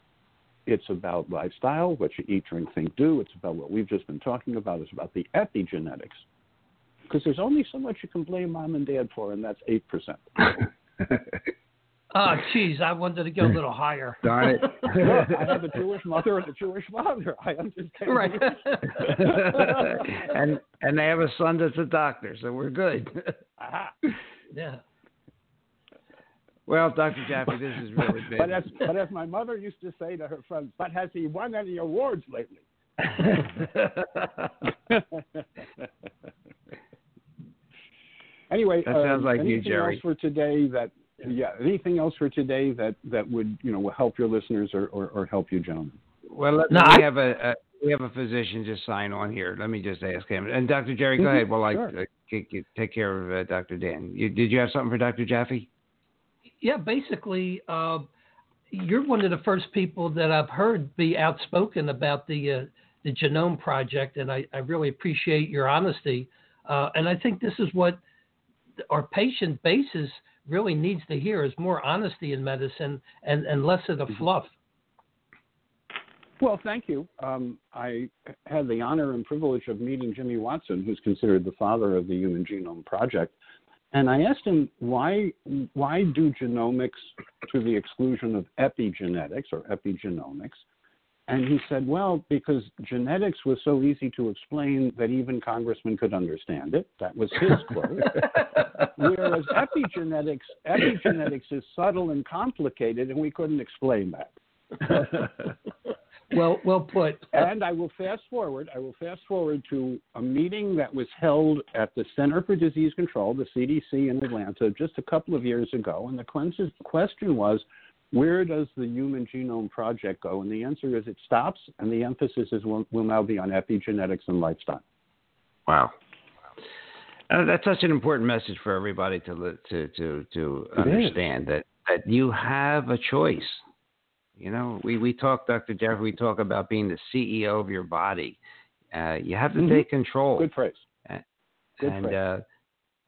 it's about lifestyle, what you eat, drink, think, do. It's about what we've just been talking about. It's about the epigenetics. Because there's only so much you can blame mom and dad for, and that's 8%. Oh, geez, I wanted to go a little higher. Darn it. I have a Jewish mother and a Jewish father. I understand. Right. and and they have a son that's a doctor, so we're good. Aha. Yeah. Well, Dr. Jaffe, this is really big. But as, but as my mother used to say to her friends, but has he won any awards lately? anyway, That sounds uh, like you, Jerry. else for today that yeah, anything else for today that that would you know help your listeners or, or, or help you, gentlemen? Well, let, No, we I- have a, a we have a physician just sign on here. Let me just ask him. And Dr. Jerry, go Mhm, ahead. While sure. I uh, take, take care of uh, Dr. Dan. You, did you have something for Dr. Jaffe? Yeah, basically, uh, you're one of the first people that I've heard be outspoken about the uh, the genome project, and I, I really appreciate your honesty. Uh, and I think this is what our patient basis really needs to hear: is more honesty in medicine and, and less of the fluff. Well, thank you. Um, I had the honor and privilege of meeting Jimmy Watson, who's considered the father of the Human Genome Project. And I asked him why why do genomics to the exclusion of epigenetics or epigenomics? And he said, well, because genetics was so easy to explain that even congressmen could understand it. That was his quote. Whereas epigenetics epigenetics is subtle and complicated, and we couldn't explain that. Well, well put. And I will fast forward. I will fast forward to a meeting that was held at the Center for Disease Control, the CDC in Atlanta, just a couple of years ago. And the question question was, where does the Human Genome Project go? And the answer is it stops, and the emphasis is will, will now be on epigenetics and lifestyle. Wow. Uh, that's such an important message for everybody to to to to It understand that that you have a choice. You know, we we talk, Dr. Jeffrey, we talk about being the CEO of your body. Uh, you have to Mhm. take control. Good phrase. good and phrase.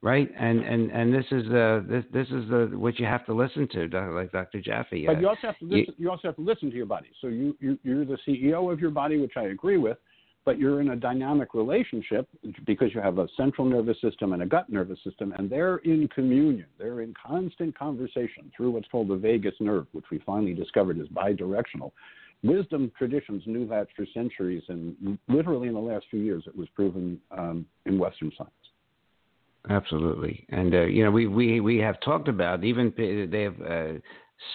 Right, and and and this is uh this this is the what you have to listen to, like Dr. Jaffe. But you also have to you- listen, you also have to listen to your body. So you, you you're the CEO of your body, which I agree with, but you're in a dynamic relationship because you have a central nervous system and a gut nervous system, and they're in communion. They're in constant conversation through what's called the vagus nerve, which we finally discovered is bidirectional. Wisdom traditions knew that for centuries, and literally in the last few years, it was proven um, in Western science. Absolutely, and uh, you know we, we we have talked about even they have uh,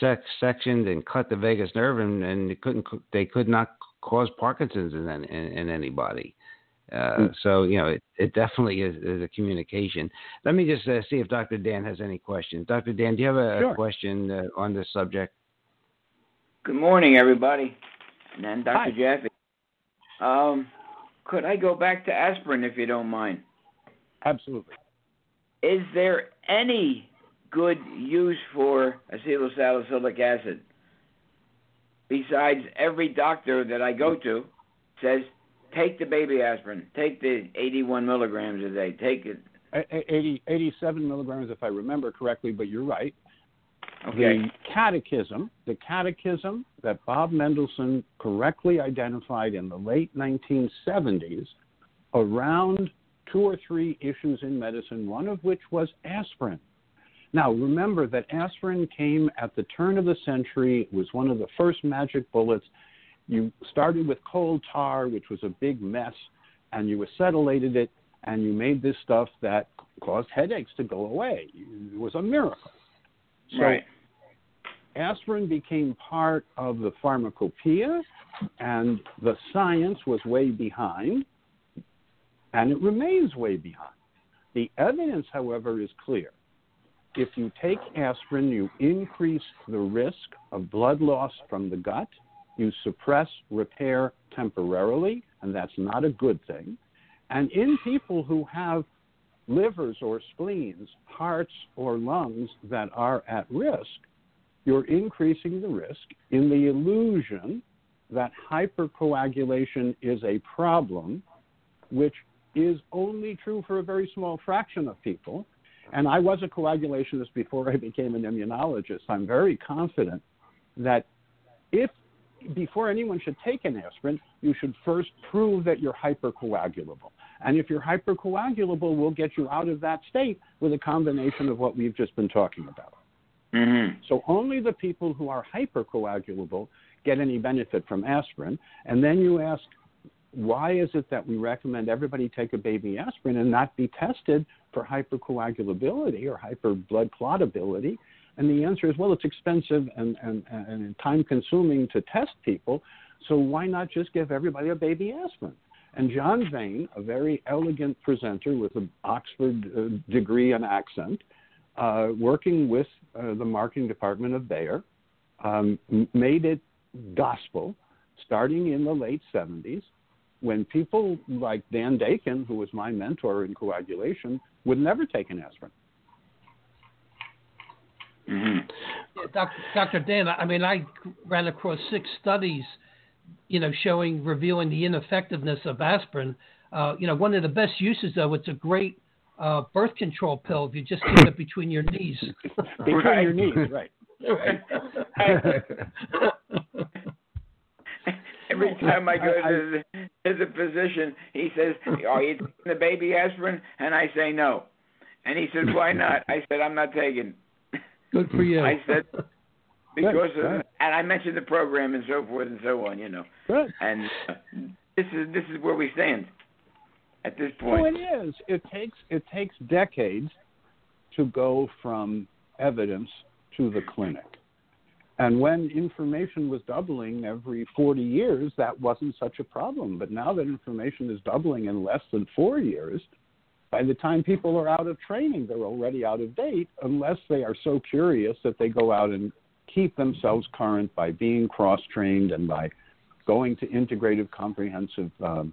sec- sectioned and cut the vagus nerve, and, and they couldn't they could not cause Parkinson's in in, in anybody. Uh, Mm. So you know it, it definitely is, is a communication. Let me just uh, see if Dr. Dan has any questions. Dr. Dan, do you have a, Sure. question uh, on this subject? Good morning, everybody. And then Dr. Hi. Jaffe. Um, could I go back to aspirin if you don't mind? Absolutely. Is there any good use for acetylsalicylic acid? Besides, every doctor that I go to says, take the baby aspirin, take the 81 milligrams a day, take it. A- a- 80, 87 milligrams, if I remember correctly, but you're right. Okay. The catechism, the catechism that Bob Mendelsohn correctly identified in the late 1970s around two or three issues in medicine, one of which was aspirin. Now, remember that aspirin came at the turn of the century. It was one of the first magic bullets. You started with coal tar, which was a big mess, and you acetylated it, and you made this stuff that caused headaches to go away. It was a miracle. So right. aspirin became part of the pharmacopoeia, and the science was way behind, and it remains way behind. The evidence, however, is clear. If you take aspirin, you increase the risk of blood loss from the gut, you suppress repair temporarily, and that's not a good thing. And in people who have livers or spleens, hearts or lungs that are at risk, you're increasing the risk in the illusion that hypercoagulation is a problem, which is only true for a very small fraction of people. And I was a coagulationist before I became an immunologist. I'm very confident that if before anyone should take an aspirin, you should first prove that you're hypercoagulable. And if you're hypercoagulable, we'll get you out of that state with a combination of what we've just been talking about. Mm-hmm. So only the people who are hypercoagulable get any benefit from aspirin. And then you ask, why is it that we recommend everybody take a baby aspirin and not be tested for hypercoagulability or hyper blood clotability? And the answer is, well, it's expensive and, and, and time consuming to test people. So why not just give everybody a baby aspirin? And John Vane, a very elegant presenter with an Oxford uh, degree and accent, uh, working with uh, the marketing department of Bayer, um, made it gospel starting in the late 70s when people like Dan Deykin, who was my mentor in coagulation, would never take an aspirin. Mm-hmm. Yeah, Dr. Dr. Dan, I mean, I ran across six studies, you know, showing revealing the ineffectiveness of aspirin. Uh, you know, one of the best uses, though, it's a great uh, birth control pill if you just keep it between your knees. between Right. your knees, right? Every time I go to, the, to the physician, he says, "Are you taking the baby aspirin?" And I say no. And he says, "Why not?" I said, "I'm not taking." Good for you. I said because of, good. and I mentioned the program and so forth and so on, you know. Good. And uh, this is this is where we stand at this point. Oh, it is. It takes it takes decades to go from evidence to the clinic. And when information was doubling every 40 years, that wasn't such a problem. But now that information is doubling in less than four years, by the time people are out of training, they're already out of date, unless they are so curious that they go out and keep themselves current by being cross trained and by going to integrative comprehensive um,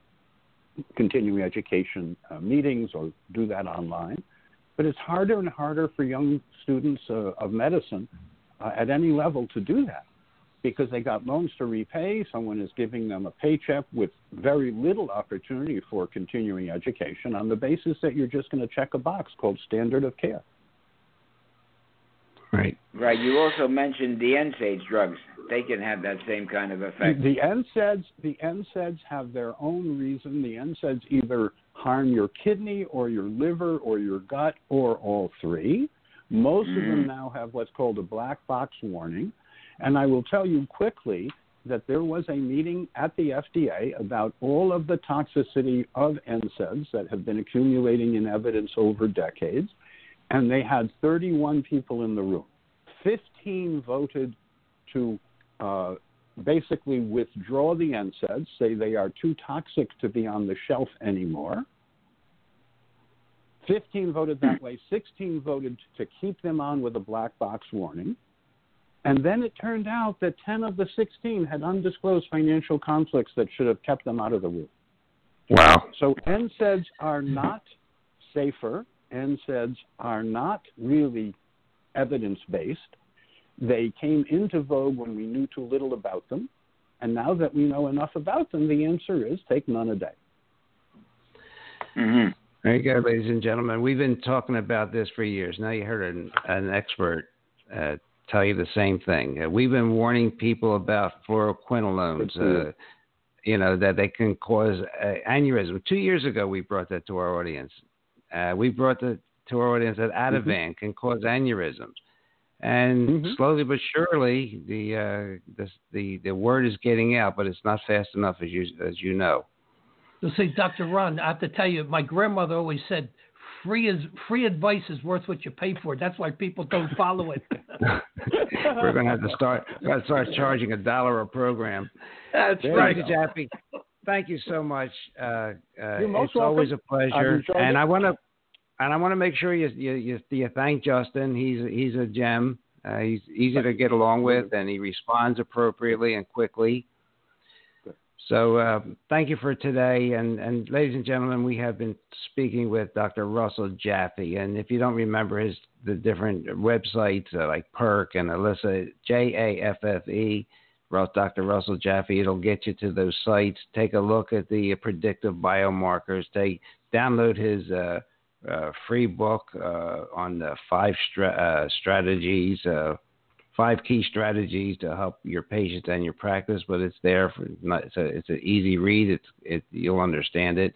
continuing education uh, meetings or do that online. But it's harder and harder for young students uh, of medicine uh, at any level to do that because they got loans to repay. Someone is giving them a paycheck with very little opportunity for continuing education on the basis that you're just going to check a box called standard of care. Right. Right. You also mentioned the NSAIDs drugs. They can have that same kind of effect. The NSAIDs, the NSAIDs have their own reason. The NSAIDs either harm your kidney or your liver or your gut or all three. Most of them Mm. now have what's called a black box warning. And I will tell you quickly that there was a meeting at the FDA about all of the toxicity of NSAIDs that have been accumulating in evidence over decades. And they had 31 people in the room. 15 voted to uh, basically withdraw the NSAIDs, say they are too toxic to be on the shelf anymore. 15 voted that way, 16 voted to keep them on with a black box warning. And then it turned out that 10 of the 16 had undisclosed financial conflicts that should have kept them out of the room. Wow. So NSAIDs are not safer. NSAIDs are not really evidence based. They came into vogue when we knew too little about them. And now that we know enough about them, the answer is take none a day. hmm There you go, ladies and gentlemen. We've been talking about this for years. Now you heard an, an expert uh, tell you the same thing. Uh, we've been warning people about fluoroquinolones, uh, you know, that they can cause uh, aneurysm. Two years ago, we brought that to our audience. Uh, we brought the, to our audience that Ativan can cause aneurysms. And Mhm. slowly but surely, the, uh, the the the word is getting out, but it's not fast enough, as you as you know. So say, Dr. Ron, I have to tell you, my grandmother always said, free is free advice is worth what you pay for. That's why people don't follow it. We're going to have to start to start charging a dollar a program. That's There right. Thank you, Jaffe. Thank you so much. Uh, uh, You're most it's always a welcome. I've pleasure, and it. I want to and I want to make sure you you, you you thank Justin. He's he's a gem. Uh, he's easy to get along with, and he responds appropriately and quickly. So uh, thank you for today, and and ladies and gentlemen, we have been speaking with Dr. Russell Jaffe, and if you don't remember his the different websites uh, like PERQUE and Alyssa J A F F E. Dr. Russell Jaffe. It'll get you to those sites. Take a look at the predictive biomarkers. Take download his uh, uh, free book uh, on the five stra- uh, strategies, five key strategies to help your patients and your practice. But it's there for not, it's a it's an easy read. It's it you'll understand it.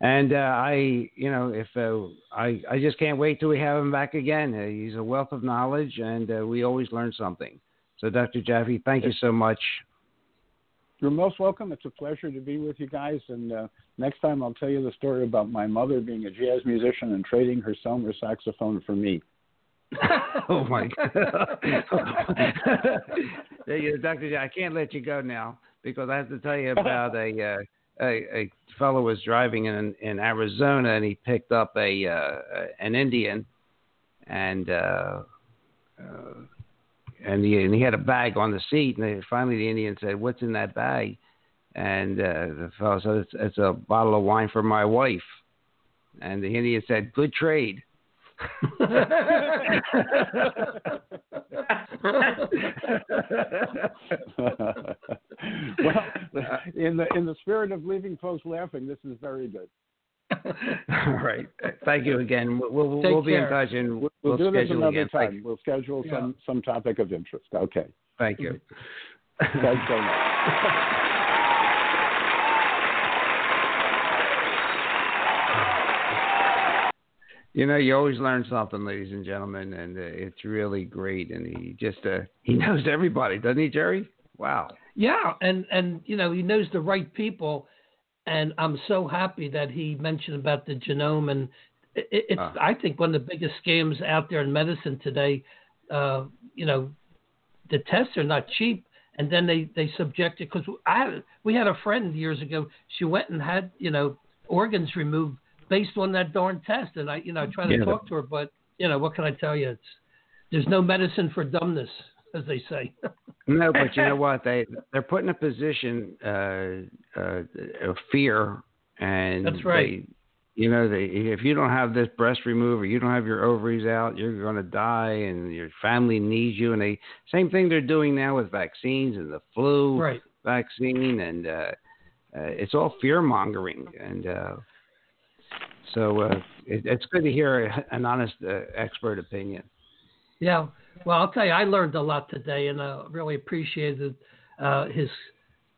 And uh, I, you know, if uh, I, I just can't wait till we have him back again. Uh, he's a wealth of knowledge, and uh, we always learn something. So, Dr. Jaffe, thank you so much. You're most welcome. It's a pleasure to be with you guys. And uh, next time, I'll tell you the story about my mother being a jazz musician and trading her Selmer saxophone for me. oh my God. Dr. J, I can't let you go now because I have to tell you about a uh, a, a fellow was driving in in Arizona and he picked up a uh, an Indian and uh, uh, and he and he had a bag on the seat and they, finally the Indian said, "What's in that bag?" And uh, the fellow said, it's, "It's a bottle of wine for my wife." And the Indian said, "Good trade." well, in the in the spirit of leaving folks laughing, this is very good. All right. Thank you again. We'll, we'll, we'll be in touch and We'll, we'll, do this schedule another again. Time. We'll schedule Yeah. some some topic of interest. Okay. Thank you. Thanks so much. You know, you always learn something, ladies and gentlemen, and uh, it's really great. And he just uh, he knows everybody, doesn't he, Jerry? Wow. Yeah, and and you know he knows the right people, and I'm so happy that he mentioned about the genome, and it, it's Ah. I think one of the biggest scams out there in medicine today. Uh, you know, the tests are not cheap, and then they they subject it because I we had a friend years ago. She went and had you know organs removed based on that darn test, and I you know I tried to Yeah. talk to her, but you know what can I tell you? It's there's no medicine for dumbness, as they say. No, but you know what? They they're put in a position uh, uh, of fear, and That's right. They, you know, they, if you don't have this breast removed or you don't have your ovaries out, you're going to die, and your family needs you. And they same thing they're doing now with vaccines and the flu right. vaccine, and uh, uh, it's all fear mongering. And uh, so uh, it, it's good to hear an honest uh, expert opinion. Yeah. Well, I'll tell you, I learned a lot today, and I really appreciated uh, his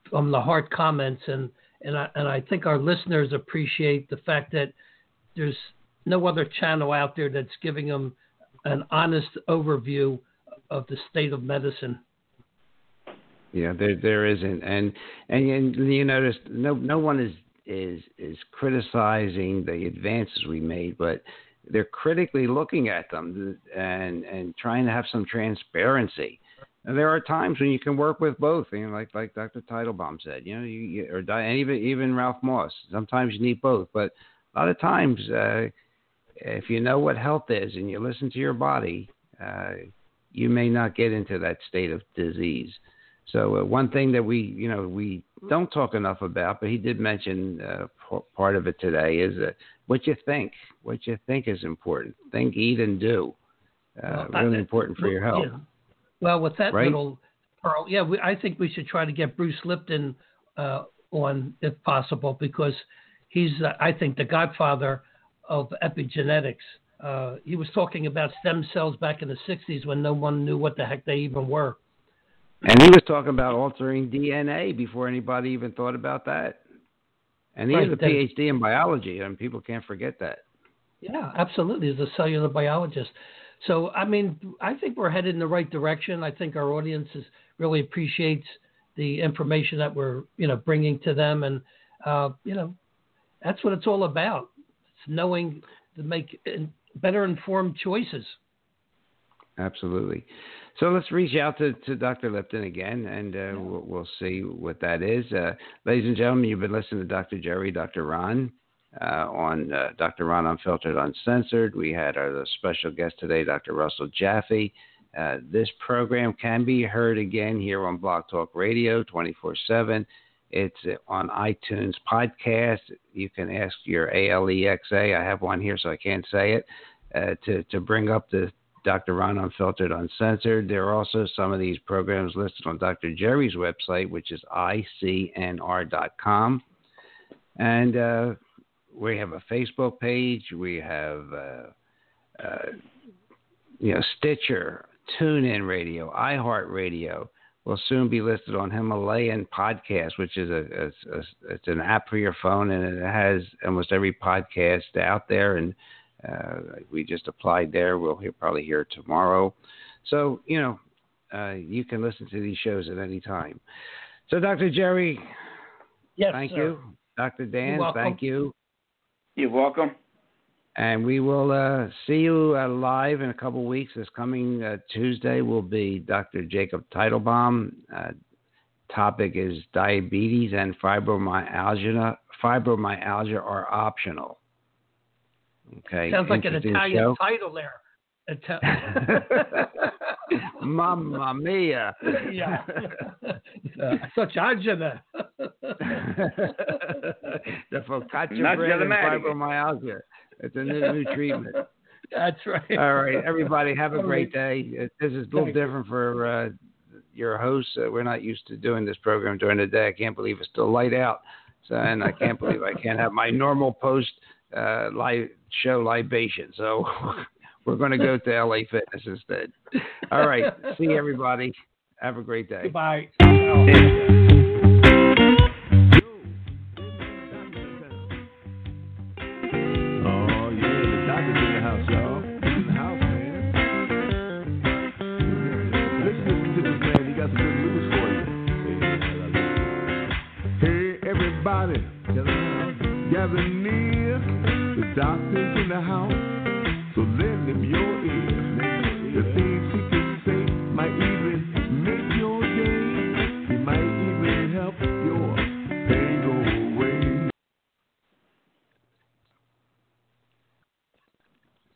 from the heart comments, and and I and I think our listeners appreciate the fact that there's no other channel out there that's giving them an honest overview of the state of medicine. Yeah, there there isn't, and and, and you notice no no one is is is criticizing the advances we made, but they're critically looking at them and and trying to have some transparency. And there are times when you can work with both, you know, like like Dr. Teitelbaum said, you know, you, you or and even even Ralph Moss. Sometimes you need both, but a lot of times, uh, if you know what health is and you listen to your body, uh, you may not get into that state of disease. So uh, one thing that we, you know, we don't talk enough about, but he did mention uh, p- part of it today is uh, what you think. What you think is important. Think, eat, and do. Uh, Well, really I- important for your health. Yeah. Well, with that Right? little pearl, yeah, we, I think we should try to get Bruce Lipton uh, on if possible because he's, uh, I think, the godfather of epigenetics. Uh, he was talking about stem cells back in the '60s when no one knew what the heck they even were. And he was talking about altering DNA before anybody even thought about that. And he Right, has a PhD in biology, and people can't forget that. Yeah, absolutely. As a cellular biologist. So, I mean, I think we're headed in the right direction. I think our audience is, really appreciates the information that we're, you know, bringing to them. And, uh, you know, that's what it's all about. It's knowing to make better informed choices. Absolutely. So let's reach out to, to Dr. Lipton again, and uh, we'll, we'll, see what that is. Uh, ladies and gentlemen, you've been listening to Dr. Jerry, Dr. Ron, uh, on uh, Dr. Ron Unfiltered, Uncensored. We had our special guest today, Dr. Russell Jaffe. Uh, this program can be heard again here on Blog Talk Radio 24 7. It's on iTunes podcast. You can ask your ALEXA. I have one here, so I can't say it. Uh, to to bring up the Dr. Ron Unfiltered Uncensored. There are also some of these programs listed on Dr. Jerry's website, which is icnr.com. And uh, we have a Facebook page. We have, uh, uh, you know, Stitcher, TuneIn Radio, iHeartRadio. Will soon be listed on Himalayan Podcast, which is a, a, a, it's an app for your phone, and it has almost every podcast out there. And we just applied there. We'll hear, probably hear tomorrow. So, you know, uh, you can listen to these shows at any time. So, Dr. Jerry, yes, thank sir. you. Dr. Dan, thank you. You're welcome. And we will uh, see you uh, live in a couple weeks. This coming uh, Tuesday will be Dr. Jacob Teitelbaum. Uh, topic is diabetes and fibromyalgia. Fibromyalgia are optional. Okay. Sounds like an Italian show. title there. Ita- Mamma mia. yeah. Uh, such agita. the focaccia bread and fibromyalgia. It's a new, new treatment. That's right. All right, everybody, have a great day. This is a little different for uh, your hosts. Uh, we're not used to doing this program during the day. I can't believe it's still light out. So, and I can't believe I can't have my normal post uh, live show libation. So we're going to go to LA Fitness instead. All right. See everybody. Have a great day. Goodbye.